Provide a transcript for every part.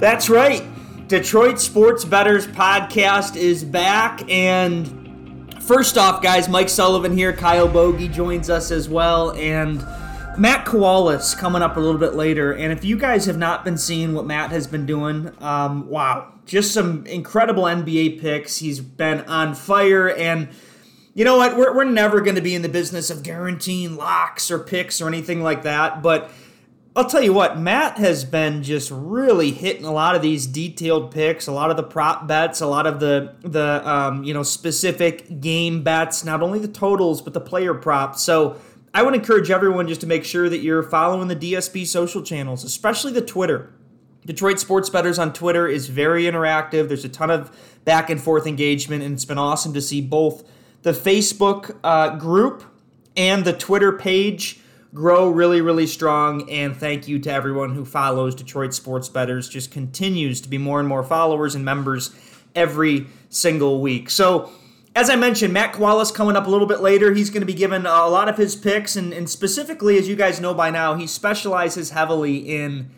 That's right. Detroit Sports Betters podcast is back. And first off, guys, Mike Sullivan here. Kyle Bogey joins us as well. And Matt Koalas coming up a little bit later. And if you guys have not been seeing what Matt has been doing, um, wow, just some incredible NBA picks. He's been on fire. And you know what? We're, we're never going to be in the business of guaranteeing locks or picks or anything like that. But I'll tell you what, Matt has been just really hitting a lot of these detailed picks, a lot of the prop bets, a lot of the the um, you know specific game bets, not only the totals but the player props. So I would encourage everyone just to make sure that you're following the DSB social channels, especially the Twitter. Detroit Sports Betters on Twitter is very interactive. There's a ton of back and forth engagement, and it's been awesome to see both the Facebook uh, group and the Twitter page grow really, really strong. And thank you to everyone who follows Detroit Sports Betters. Just continues to be more and more followers and members every single week. So, as I mentioned, Matt Koalas coming up a little bit later. He's going to be given a lot of his picks, and, and specifically, as you guys know by now, he specializes heavily in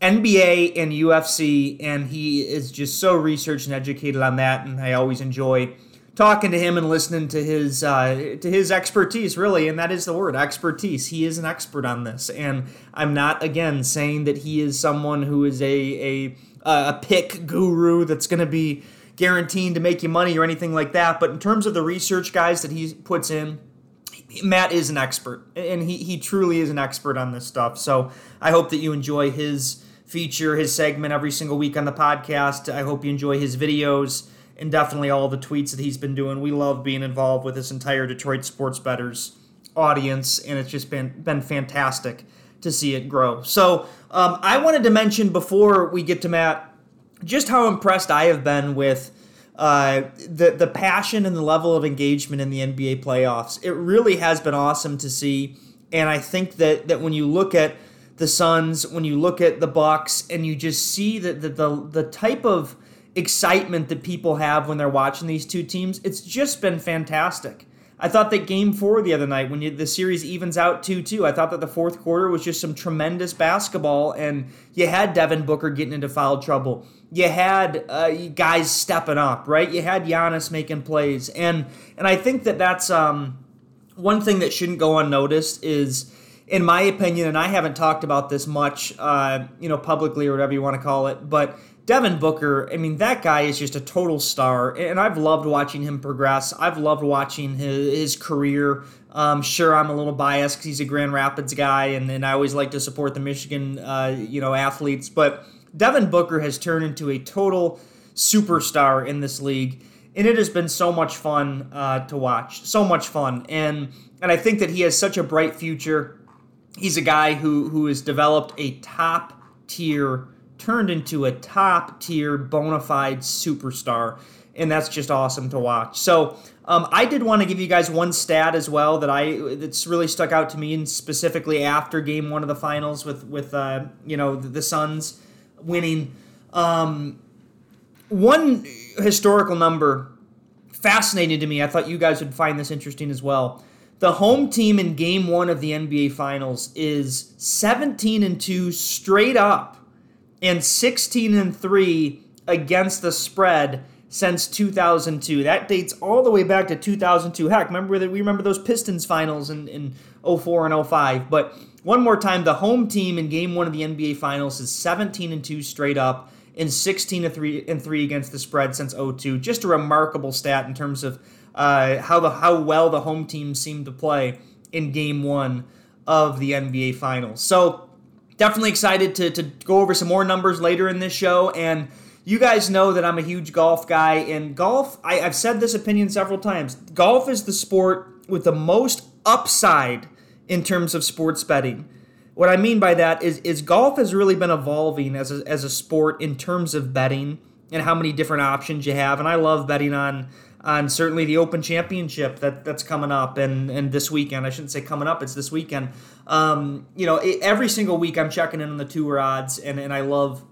NBA and UFC, and he is just so researched and educated on that. And I always enjoy talking to him and listening to his uh, to his expertise really and that is the word expertise he is an expert on this and i'm not again saying that he is someone who is a a a pick guru that's going to be guaranteed to make you money or anything like that but in terms of the research guys that he puts in Matt is an expert, and he, he truly is an expert on this stuff. So I hope that you enjoy his feature, his segment every single week on the podcast. I hope you enjoy his videos and definitely all the tweets that he's been doing. We love being involved with this entire Detroit Sports Betters audience, and it's just been been fantastic to see it grow. So um, I wanted to mention before we get to Matt just how impressed I have been with. Uh, the the passion and the level of engagement in the NBA playoffs. It really has been awesome to see, and I think that that when you look at the Suns, when you look at the Bucks, and you just see that the, the the type of excitement that people have when they're watching these two teams. It's just been fantastic. I thought that game four the other night, when you, the series evens out 2 2, I thought that the fourth quarter was just some tremendous basketball, and you had Devin Booker getting into foul trouble. You had uh, guys stepping up, right? You had Giannis making plays. And, and I think that that's um, one thing that shouldn't go unnoticed is in my opinion, and I haven't talked about this much, uh, you know, publicly or whatever you want to call it, but Devin Booker, I mean, that guy is just a total star, and I've loved watching him progress. I've loved watching his, his career. Um, sure, I'm a little biased because he's a Grand Rapids guy, and, and I always like to support the Michigan, uh, you know, athletes. But Devin Booker has turned into a total superstar in this league, and it has been so much fun uh, to watch. So much fun, and and I think that he has such a bright future. He's a guy who who has developed a top tier turned into a top tier bona fide superstar and that's just awesome to watch. So um, i did want to give you guys one stat as well that i that's really stuck out to me and specifically after game one of the finals with with uh, you know the, the suns winning. Um, one historical number fascinating to me. I thought you guys would find this interesting as well. The home team in game one of the nba finals is 17 and 2 straight up and 16 and 3 against the spread since 2002. That dates all the way back to 2002. Heck, remember that we remember those Pistons finals in, in 04 and 05. But one more time, the home team in game one of the NBA finals is 17 and 2 straight up and 16 and 3 and 3 against the spread since 02. Just a remarkable stat in terms of uh, how the how well the home team seemed to play in game one of the NBA finals. So definitely excited to, to go over some more numbers later in this show. And you guys know that I'm a huge golf guy. And golf, I, I've said this opinion several times golf is the sport with the most upside in terms of sports betting. What I mean by that is, is golf has really been evolving as a, as a sport in terms of betting and how many different options you have. And I love betting on on certainly the Open Championship that that's coming up and and this weekend. I shouldn't say coming up; it's this weekend. Um, you know, it, every single week I'm checking in on the tour odds, and and I love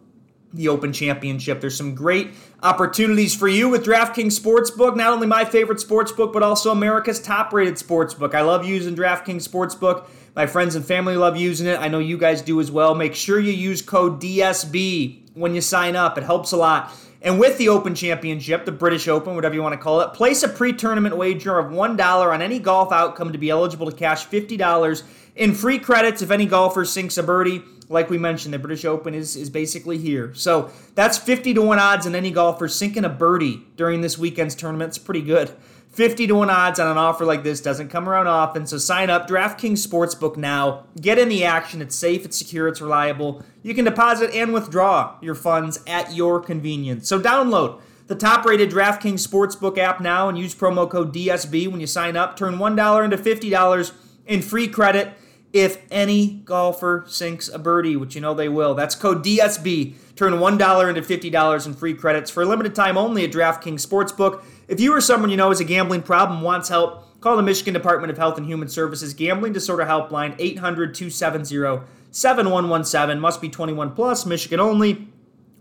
the Open Championship. There's some great opportunities for you with DraftKings Sportsbook, not only my favorite sportsbook, but also America's top rated sportsbook. I love using DraftKings Sportsbook. My friends and family love using it. I know you guys do as well. Make sure you use code DSB when you sign up, it helps a lot. And with the Open Championship, the British Open, whatever you want to call it, place a pre tournament wager of $1 on any golf outcome to be eligible to cash $50 in free credits if any golfer sinks a birdie like we mentioned, the British Open is, is basically here. So that's 50 to 1 odds on any golfer sinking a birdie during this weekend's tournament. It's pretty good. 50 to 1 odds on an offer like this doesn't come around often. So sign up, DraftKings Sportsbook now. Get in the action. It's safe, it's secure, it's reliable. You can deposit and withdraw your funds at your convenience. So download the top rated DraftKings Sportsbook app now and use promo code DSB when you sign up. Turn $1 into $50 in free credit if any golfer sinks a birdie, which you know they will. That's code DSB. Turn $1 into $50 in free credits for a limited time only at DraftKings Sportsbook. If you or someone you know has a gambling problem, wants help, call the Michigan Department of Health and Human Services Gambling Disorder Helpline 800 270 7117. Must be 21 plus, Michigan only.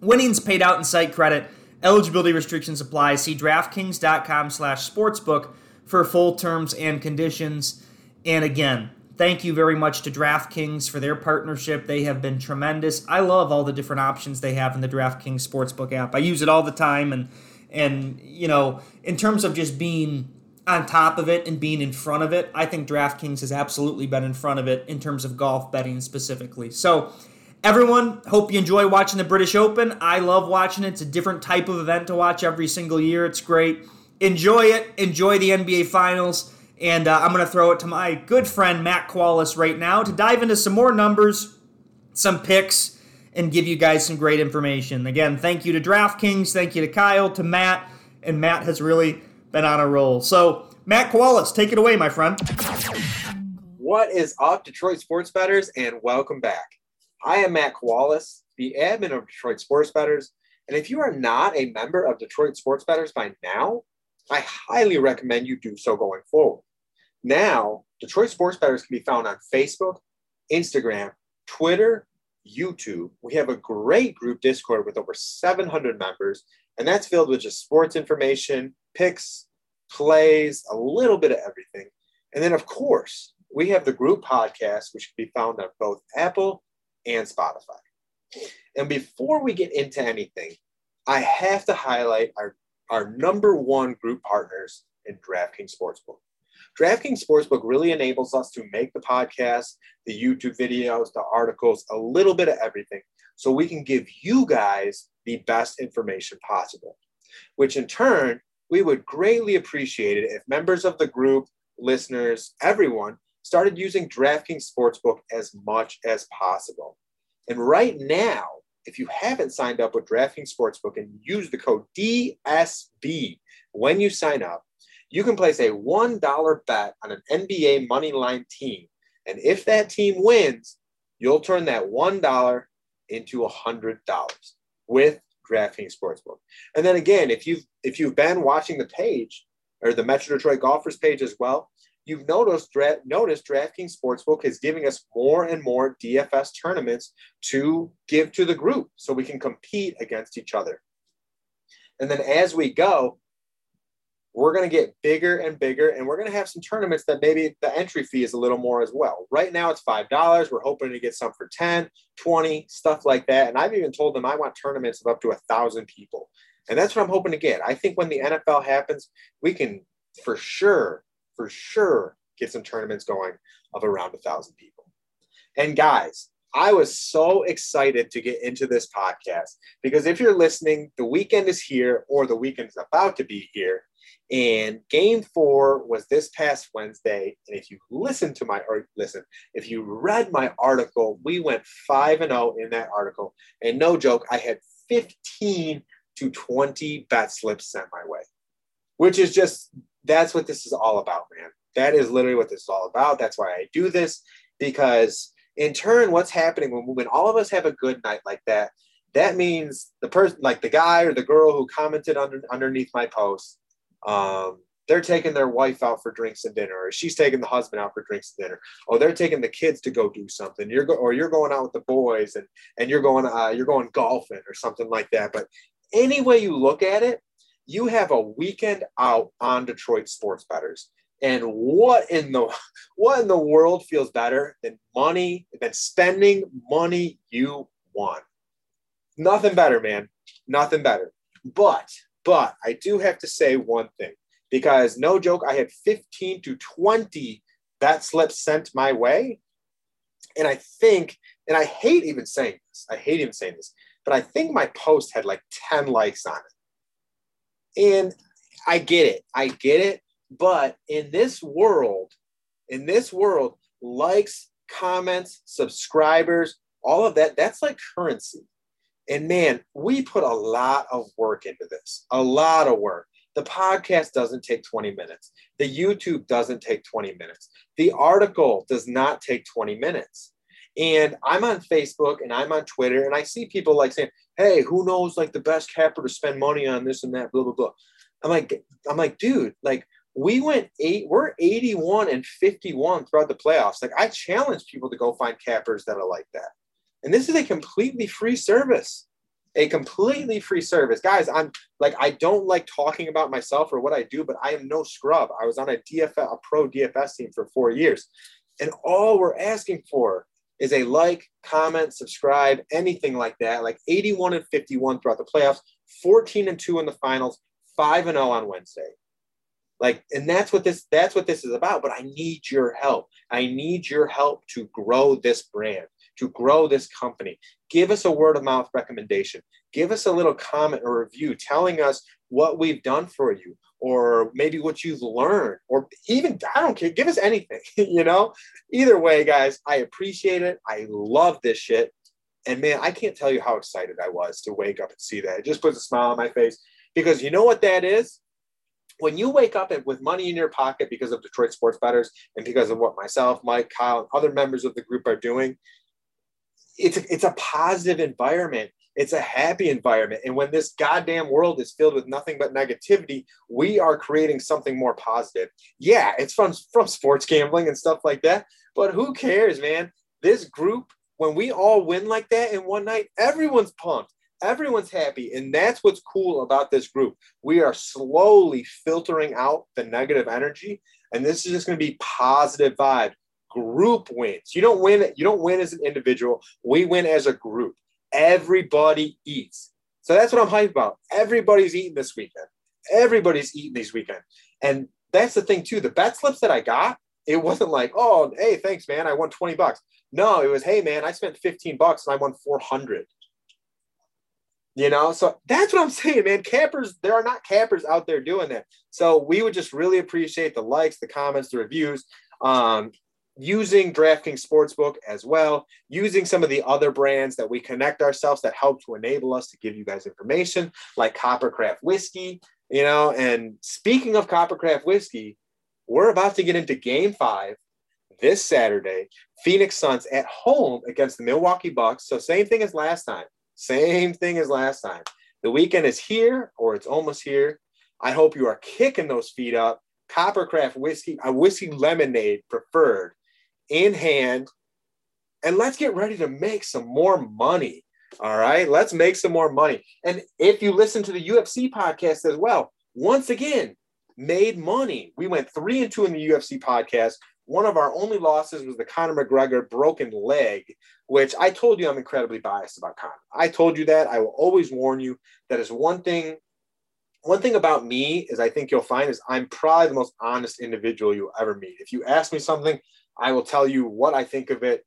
Winnings paid out in site credit. Eligibility restrictions apply. See DraftKings.com slash sportsbook for full terms and conditions. And again, Thank you very much to DraftKings for their partnership. They have been tremendous. I love all the different options they have in the DraftKings Sportsbook app. I use it all the time and and you know, in terms of just being on top of it and being in front of it, I think DraftKings has absolutely been in front of it in terms of golf betting specifically. So, everyone, hope you enjoy watching the British Open. I love watching it. It's a different type of event to watch every single year. It's great. Enjoy it. Enjoy the NBA Finals. And uh, I'm going to throw it to my good friend Matt Qualis right now to dive into some more numbers, some picks, and give you guys some great information. Again, thank you to DraftKings, thank you to Kyle, to Matt, and Matt has really been on a roll. So, Matt Qualis, take it away, my friend. What is up, Detroit sports betters, and welcome back. I am Matt Qualis, the admin of Detroit Sports Betters. And if you are not a member of Detroit Sports Betters by now, I highly recommend you do so going forward. Now, Detroit Sports Betters can be found on Facebook, Instagram, Twitter, YouTube. We have a great group Discord with over 700 members, and that's filled with just sports information, picks, plays, a little bit of everything. And then, of course, we have the group podcast, which can be found on both Apple and Spotify. And before we get into anything, I have to highlight our our number one group partners in DraftKings Sportsbook. DraftKings Sportsbook really enables us to make the podcast, the YouTube videos, the articles, a little bit of everything, so we can give you guys the best information possible. Which in turn, we would greatly appreciate it if members of the group, listeners, everyone started using DraftKings Sportsbook as much as possible. And right now, if you haven't signed up with DraftKings Sportsbook and use the code DSB when you sign up, you can place a $1 bet on an NBA money line team. And if that team wins, you'll turn that $1 into $100 with DraftKings Sportsbook. And then again, if you've if you've been watching the page or the Metro Detroit Golfers page as well, you've noticed, dra- noticed DraftKings Sportsbook is giving us more and more DFS tournaments to give to the group so we can compete against each other. And then as we go, we're going to get bigger and bigger, and we're going to have some tournaments that maybe the entry fee is a little more as well. Right now it's $5. We're hoping to get some for 10, 20, stuff like that. And I've even told them I want tournaments of up to a thousand people. And that's what I'm hoping to get. I think when the NFL happens, we can for sure for sure get some tournaments going of around a thousand people. And guys, I was so excited to get into this podcast because if you're listening, the weekend is here or the weekend is about to be here. And game four was this past Wednesday. And if you listen to my, or listen, if you read my article, we went 5 and 0 in that article. And no joke, I had 15 to 20 bet slips sent my way, which is just that's what this is all about, man. That is literally what this is all about. That's why I do this because in turn, what's happening when, when all of us have a good night like that, that means the person, like the guy or the girl who commented under, underneath my post, um, they're taking their wife out for drinks and dinner, or she's taking the husband out for drinks and dinner, or they're taking the kids to go do something. You're go, or you're going out with the boys and and you're going uh, you're going golfing or something like that. But any way you look at it, you have a weekend out on Detroit sports betters. And what in the what in the world feels better than money than spending money you want? Nothing better, man. Nothing better. But but I do have to say one thing because no joke, I had 15 to 20 bet slips sent my way. And I think, and I hate even saying this, I hate even saying this, but I think my post had like 10 likes on it. And I get it. I get it. But in this world, in this world, likes, comments, subscribers, all of that, that's like currency. And man, we put a lot of work into this, a lot of work. The podcast doesn't take 20 minutes. The YouTube doesn't take 20 minutes. The article does not take 20 minutes. And I'm on Facebook and I'm on Twitter and I see people like saying, Hey, who knows like the best capper to spend money on this and that, blah, blah, blah. I'm like, I'm like, dude, like we went eight, we're 81 and 51 throughout the playoffs. Like I challenge people to go find cappers that are like that. And this is a completely free service. A completely free service. Guys, I'm like, I don't like talking about myself or what I do, but I am no scrub. I was on a DFS, a pro DFS team for four years. And all we're asking for is a like, comment, subscribe, anything like that. Like 81 and 51 throughout the playoffs, 14 and 2 in the finals, 5 and 0 on Wednesday. Like, and that's what this that's what this is about. But I need your help. I need your help to grow this brand to grow this company. Give us a word of mouth recommendation. Give us a little comment or review telling us what we've done for you or maybe what you've learned or even I don't care give us anything you know? Either way guys I appreciate it. I love this shit. And man I can't tell you how excited I was to wake up and see that. It just puts a smile on my face. Because you know what that is? When you wake up with money in your pocket because of Detroit sports betters and because of what myself Mike Kyle and other members of the group are doing it's a, it's a positive environment. It's a happy environment. And when this goddamn world is filled with nothing but negativity we are creating something more positive. Yeah it's from from sports gambling and stuff like that but who cares man? This group when we all win like that in one night everyone's pumped. Everyone's happy. And that's what's cool about this group. We are slowly filtering out the negative energy and this is just going to be positive vibe group wins. You don't win. You don't win as an individual. We win as a group. Everybody eats. So that's what I'm hyped about. Everybody's eating this weekend. Everybody's eating this weekend. And that's the thing too. The bet slips that I got, it wasn't like, oh, hey, thanks, man. I won 20 bucks. No, it was, hey, man, I spent 15 bucks and I won 400. You know, so that's what I'm saying, man. Cappers, there are not cappers out there doing that. So we would just really appreciate the likes, the comments, the reviews. Um, using DraftKings Sportsbook as well, using some of the other brands that we connect ourselves that help to enable us to give you guys information, like Coppercraft Whiskey, you know. And speaking of Coppercraft Whiskey, we're about to get into game five this Saturday. Phoenix Suns at home against the Milwaukee Bucks. So, same thing as last time. Same thing as last time. The weekend is here, or it's almost here. I hope you are kicking those feet up. Coppercraft whiskey, a whiskey lemonade preferred in hand and let's get ready to make some more money. All right, let's make some more money. And if you listen to the UFC podcast as well, once again, made money. We went three and two in the UFC podcast. One of our only losses was the Conor McGregor broken leg, which I told you I'm incredibly biased about Conor. I told you that. I will always warn you. That is one thing. One thing about me is I think you'll find is I'm probably the most honest individual you'll ever meet. If you ask me something, I will tell you what I think of it,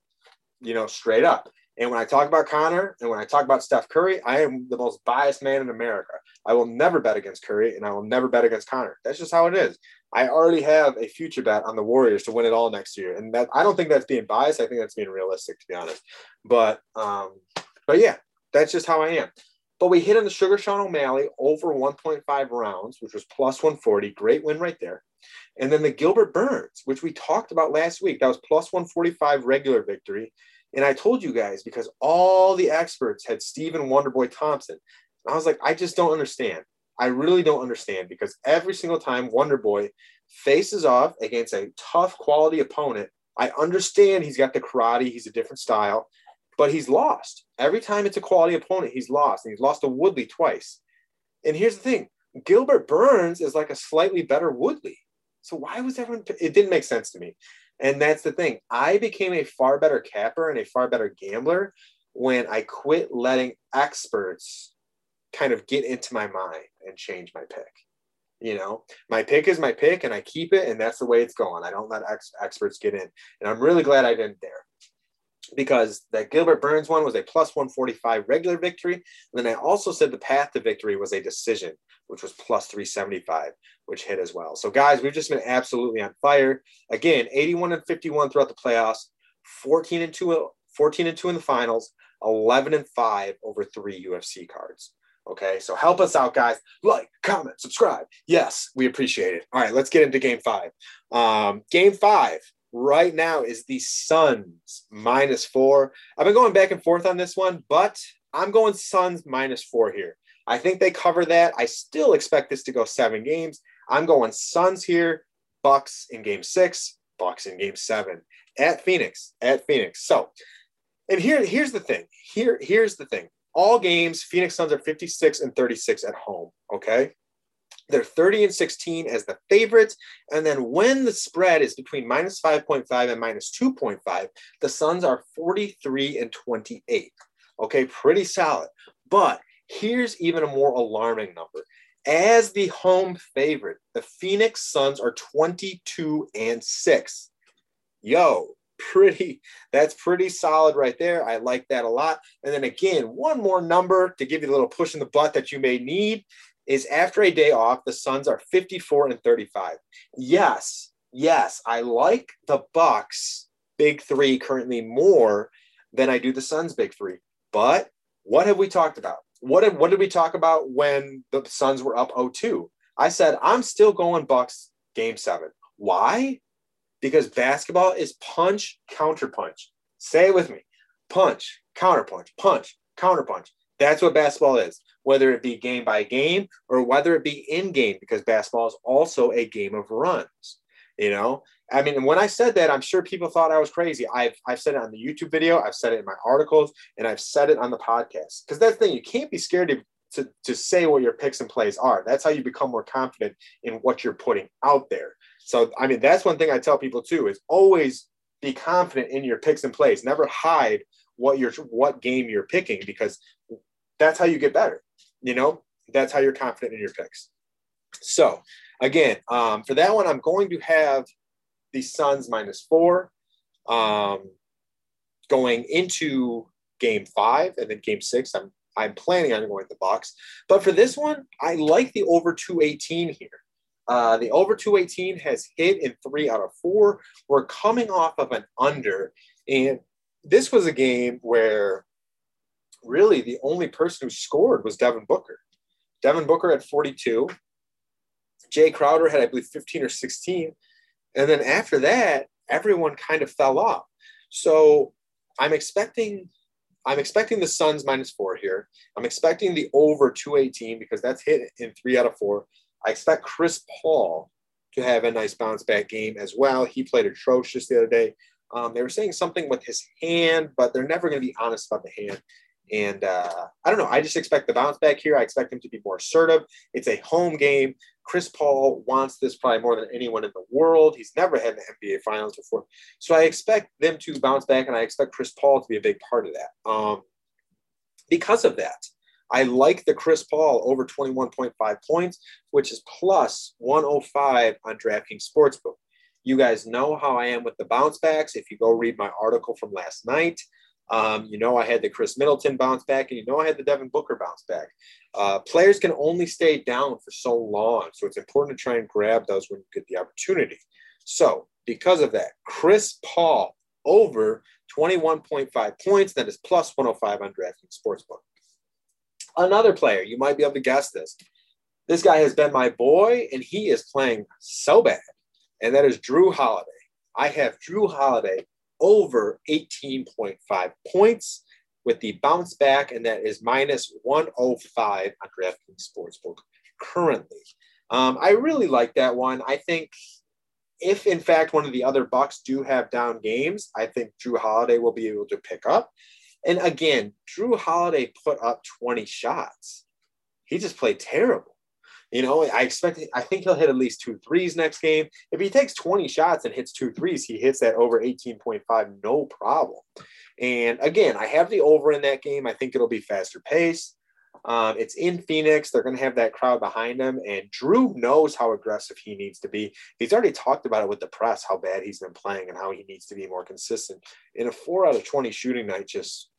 you know, straight up. And when I talk about Conor and when I talk about Steph Curry, I am the most biased man in America. I will never bet against Curry and I will never bet against Conor. That's just how it is. I already have a future bet on the Warriors to win it all next year. And that I don't think that's being biased. I think that's being realistic, to be honest. But um, but yeah, that's just how I am. But we hit on the Sugar Sean O'Malley over 1.5 rounds, which was plus 140. Great win right there. And then the Gilbert Burns, which we talked about last week, that was plus 145 regular victory. And I told you guys because all the experts had Stephen Wonderboy Thompson. I was like, I just don't understand. I really don't understand because every single time Wonderboy faces off against a tough quality opponent, I understand he's got the karate, he's a different style, but he's lost. Every time it's a quality opponent, he's lost. And he's lost to Woodley twice. And here's the thing Gilbert Burns is like a slightly better Woodley. So why was everyone? It didn't make sense to me. And that's the thing. I became a far better capper and a far better gambler when I quit letting experts kind of get into my mind and change my pick. You know, my pick is my pick and I keep it, and that's the way it's going. I don't let ex- experts get in. And I'm really glad I didn't there because that Gilbert Burns one was a plus 145 regular victory. And then I also said the path to victory was a decision, which was plus 375, which hit as well. So, guys, we've just been absolutely on fire. Again, 81 and 51 throughout the playoffs, 14 and 2, 14 and 2 in the finals, 11 and 5 over three UFC cards. Okay, so help us out, guys. Like, comment, subscribe. Yes, we appreciate it. All right, let's get into game five. Um, game five right now is the Suns minus four. I've been going back and forth on this one, but I'm going Suns minus four here. I think they cover that. I still expect this to go seven games. I'm going Suns here, Bucks in game six, Bucks in game seven at Phoenix, at Phoenix. So, and here, here's the thing. Here, here's the thing all games, Phoenix Suns are 56 and 36 at home. Okay. They're 30 and 16 as the favorites. And then when the spread is between minus 5.5 and minus 2.5, the Suns are 43 and 28. Okay. Pretty solid. But here's even a more alarming number. As the home favorite, the Phoenix Suns are 22 and 6. Yo, pretty that's pretty solid right there. I like that a lot. And then again, one more number to give you a little push in the butt that you may need is after a day off, the Suns are 54 and 35. Yes, yes, I like the Bucks big 3 currently more than I do the Suns big 3. But what have we talked about? What did, what did we talk about when the Suns were up 0-2? I said I'm still going Bucks game 7. Why? because basketball is punch, counterpunch. Say it with me punch, counterpunch, punch, counterpunch. That's what basketball is, whether it be game by game or whether it be in game, because basketball is also a game of runs. You know, I mean, when I said that, I'm sure people thought I was crazy. I've, I've said it on the YouTube video, I've said it in my articles, and I've said it on the podcast. Because that's the thing, you can't be scared to, to, to say what your picks and plays are. That's how you become more confident in what you're putting out there. So, I mean, that's one thing I tell people too is always be confident in your picks and plays. Never hide what you're what game you're picking because that's how you get better. You know, that's how you're confident in your picks. So, again, um, for that one, I'm going to have the Suns minus four um, going into game five and then game six. I'm I'm planning on going the Bucks, but for this one, I like the over 218 here. Uh, the over 218 has hit in three out of four. We're coming off of an under. And this was a game where really the only person who scored was Devin Booker. Devin Booker had 42. Jae Crowder had, I believe, 15 or 16. And then after that, everyone kind of fell off. So I'm expecting I'm expecting the Suns minus four here. I'm expecting the over 218 because that's hit in three out of four. I expect Chris Paul to have a nice bounce back game as well. He played atrocious the other day. Um, they were saying something with his hand, but they're never going to be honest about the hand. And uh, I don't know. I just expect the bounce back here. I expect him to be more assertive. It's a home game. Chris Paul wants this probably more than anyone in the world. He's never had an NBA Finals before, so I expect them to bounce back, and I expect Chris Paul to be a big part of that. Um, because of that, I like the Chris Paul over 21.5 points, which is plus 105 on DraftKings Sportsbook. You guys know how I am with the bounce backs. If you go read my article from last night, um, you know I had the Khris Middleton bounce back, and you know I had the Devin Booker bounce back. Uh, players can only stay down for so long, so it's important to try and grab those when you get the opportunity. So, because of that, Chris Paul over 21.5 points, that is plus 105 on DraftKings Sportsbook. Another player, you might be able to guess this. This guy has been my boy, and he is playing so bad, and that is Jrue Holiday. I have Jrue Holiday over 18.5 points with the bounce back, and that is minus 105 on DraftKings Sportsbook. currently. Um, I really like that one. I think if in fact one of the other Bucks do have down games, I think Jrue Holiday will be able to pick up. And again, Jrue Holiday put up 20 shots. He just played terrible. You know, I expect, I think he'll hit at least two threes next game. If he takes 20 shots and hits two threes, he hits that over 18.5, no problem. And again, I have the over in that game. I think it'll be faster pace. Um, it's in Phoenix. They're going to have that crowd behind them. And Jrue knows how aggressive he needs to be. He's already talked about it with the press, how bad he's been playing and how he needs to be more consistent. In a four out of 20 shooting night, just,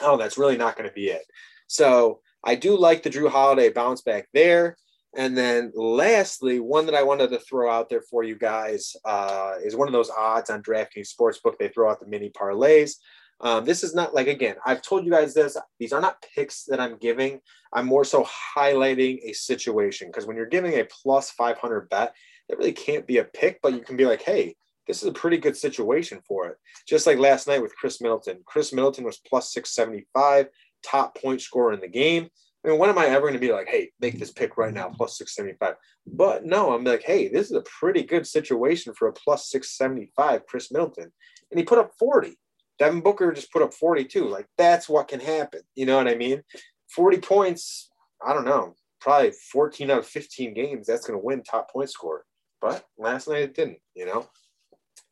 oh, that's really not going to be it. So I do like the Jrue Holiday bounce back there. And then lastly, one that I wanted to throw out there for you guys uh, is one of those odds on DraftKings Sportsbook. They throw out the mini parlays. Um, this is not like, again, I've told you guys this. These are not picks that I'm giving. I'm more so highlighting a situation because when you're giving a plus 500 bet, it really can't be a pick, but you can be like, hey, this is a pretty good situation for it. Just like last night with Khris Middleton. Khris Middleton was plus 675 top point scorer in the game. I mean, when am I ever going to be like, hey, make this pick right now, plus 675? But no, I'm like, hey, this is a pretty good situation for a plus 675 Khris Middleton. And he put up 40. Devin Booker just put up 42. Like, that's what can happen. You know what I mean? 40 points, I don't know, probably 14 out of 15 games, that's going to win top point scorer. But last night it didn't, you know?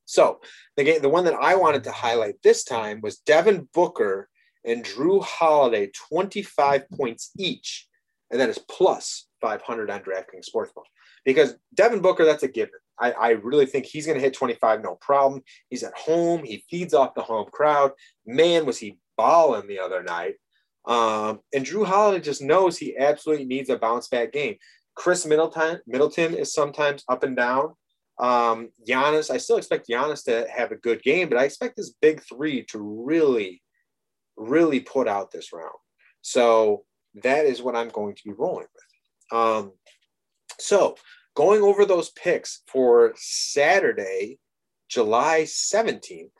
So the game, the one that I wanted to highlight this time was Devin Booker and Jrue Holiday 25 points each, and that is plus 500 on DraftKings Sportsbook. Because Devin Booker, that's a given. I, I really think he's going to hit 25, no problem. He's at home. He feeds off the home crowd. Man, was he balling the other night. Um, and Jrue Holiday just knows he absolutely needs a bounce back game. Khris Middleton, Middleton is sometimes up and down. Um, Giannis, I still expect Giannis to have a good game, but I expect this big three to really really put out this round. So that is what I'm going to be rolling with. Um, so going over those picks for Saturday, July 17th,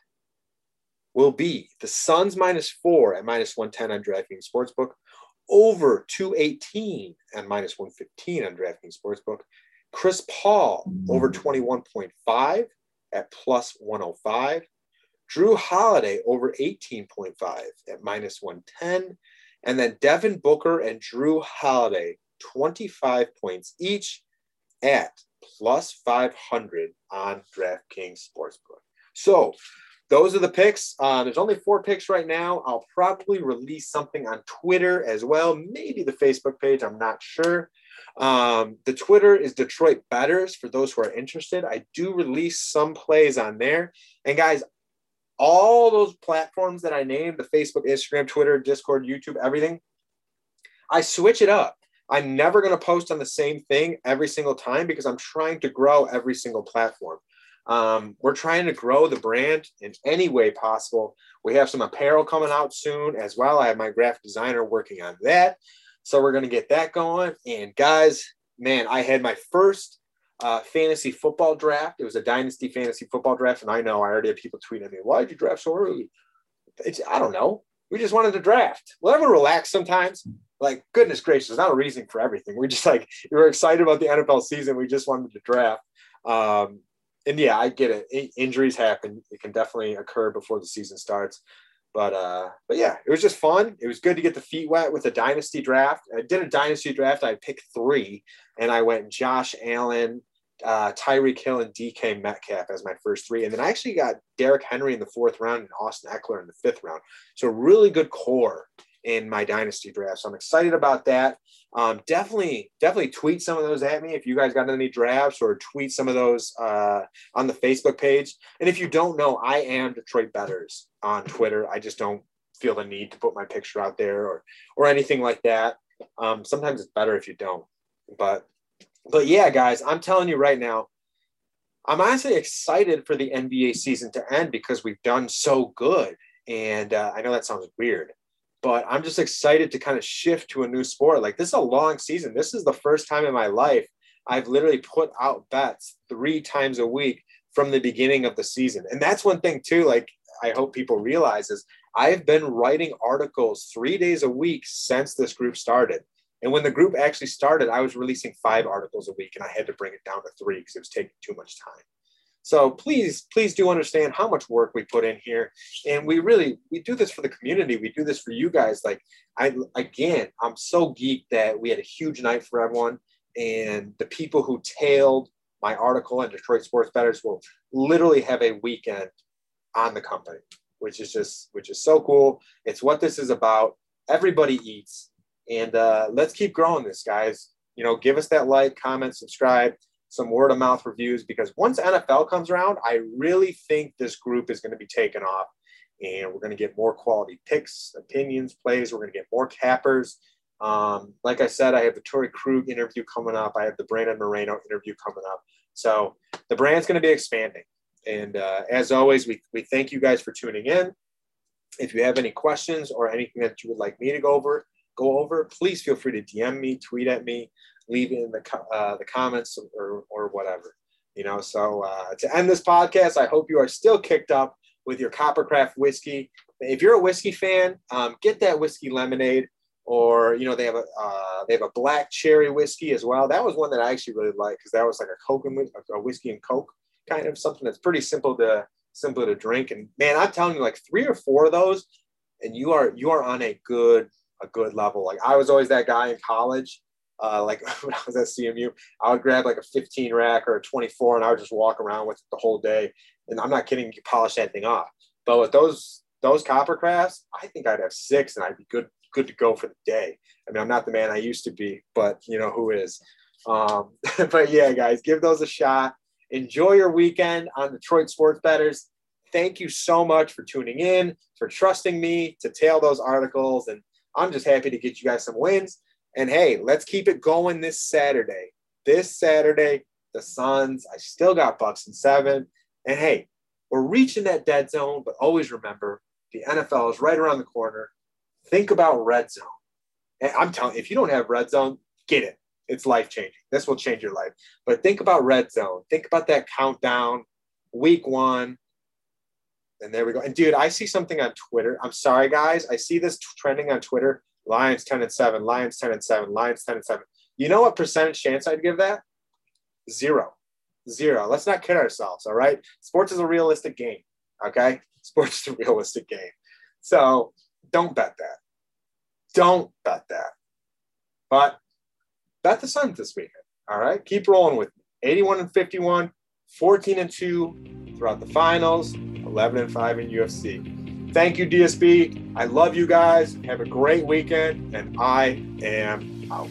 will be the Suns minus four at minus 110 on DraftKings Sportsbook, over 218 and minus 115 on DraftKings Sportsbook. Chris Paul over 21.5 at plus 105. Jrue Holiday over 18.5 at minus 110. And then Devin Booker and Jrue Holiday, 25 points each at plus 500 on DraftKings Sportsbook. So those are the picks. Uh, there's only four picks right now. I'll probably release something on Twitter as well, maybe the Facebook page. I'm not sure. Um, the Twitter is Detroit Betters for those who are interested. I do release some plays on there. And guys, all those platforms that I named the Facebook, Instagram, Twitter, Discord, YouTube, everything I switch it up. I'm never going to post on the same thing every single time because I'm trying to grow every single platform. Um, we're trying to grow the brand in any way possible. We have some apparel coming out soon as well. I have my graphic designer working on that. So we're going to get that going. And guys, man, I had my first uh, fantasy football draft. It was a dynasty fantasy football draft, and I know I already had people tweeting me, "Why did you draft so early?" It's, I don't know. We just wanted to draft. We'll ever relax sometimes. Like goodness gracious, there's not a reason for everything. We just like we were excited about the NFL season. We just wanted to draft. Um, and yeah, I get it. In- injuries happen. It can definitely occur before the season starts. But uh, but yeah, it was just fun. It was good to get the feet wet with a dynasty draft. I did a dynasty draft. I picked three, and I went Josh Allen, uh, Tyreek Hill, and DK Metcalf as my first three. And then I actually got Derrick Henry in the fourth round and Austin Ekeler in the fifth round. So really good core in my dynasty draft. So I'm excited about that. Um, definitely, definitely tweet some of those at me if you guys got any drafts or tweet some of those uh, on the Facebook page. And if you don't know, I am Detroit Betters on Twitter. I just don't feel the need to put my picture out there or or anything like that. Um, sometimes it's better if you don't. But but yeah, guys, I'm telling you right now, I'm honestly excited for the NBA season to end because we've done so good. And uh, I know that sounds weird, but I'm just excited to kind of shift to a new sport. Like this is a long season. This is the first time in my life I've literally put out bets three times a week from the beginning of the season. And that's one thing too. Like I hope people realize is I've been writing articles three days a week since this group started. And when the group actually started, I was releasing five articles a week and I had to bring it down to three because it was taking too much time. So please, please do understand how much work we put in here. And we really, we do this for the community. We do this for you guys. Like I, again, I'm so geeked that we had a huge night for everyone. And the people who tailed my article in Detroit Sports Betters will literally have a weekend on the company, which is just, which is so cool. It's what this is about. Everybody eats. And uh, let's keep growing this, guys. You know, give us that like, comment, subscribe some word of mouth reviews because once NFL comes around, I really think this group is going to be taken off and we're going to get more quality picks, opinions, plays. We're going to get more cappers. Um, like I said, I have the Torey Krug interview coming up. I have the Brandon Moreno interview coming up. So the brand's going to be expanding. And uh, as always, we, we thank you guys for tuning in. If you have any questions or anything that you would like me to go over, go over, please feel free to DM me, tweet at me leave it in the uh, the comments or or whatever. You know, so uh, to end this podcast, I hope you are still kicked up with your Coppercraft whiskey. If you're a whiskey fan, um, get that whiskey lemonade, or you know they have a uh, they have a black cherry whiskey as well. That was one that I actually really like because that was like a coke and a whiskey and coke kind of something that's pretty simple to simple to drink. And man, I'm telling you, like three or four of those, and you are you are on a good a good level. Like I was always that guy in college uh, like when I was at CMU, I would grab like a 15 rack or a 24 and I would just walk around with it the whole day. And I'm not kidding, you polish that thing off. But with those those copper crafts, I think I'd have six and I'd be good good to go for the day. I mean, I'm not the man I used to be, but you know who is. Um, but yeah, guys, give those a shot. Enjoy your weekend on Detroit Sports Betters. Thank you so much for tuning in, for trusting me to tail those articles. And I'm just happy to get you guys some wins. And hey, let's keep it going this Saturday. This Saturday, the Suns, I still got Bucks and seven. And hey, we're reaching that dead zone, but always remember the NFL is right around the corner. Think about red zone. And I'm telling you, if you don't have red zone, get it. It's life changing. This will change your life. But think about red zone. Think about that countdown, week one. And there we go. And dude, I see something on Twitter. I'm sorry, guys. I see this trending on Twitter. Lions 10 and 7, Lions 10 and 7, Lions 10 and 7. You know what percentage chance I'd give that? Zero. Zero. Let's not kid ourselves, all right? Sports is a realistic game, okay? Sports is a realistic game. So don't bet that. Don't bet that. But bet the Suns this weekend, all right? Keep rolling with me. 81 and 51, 14 and 2 throughout the finals, 11 and 5 in UFC. Thank you, DSB. I love you guys. Have a great weekend, and I am out.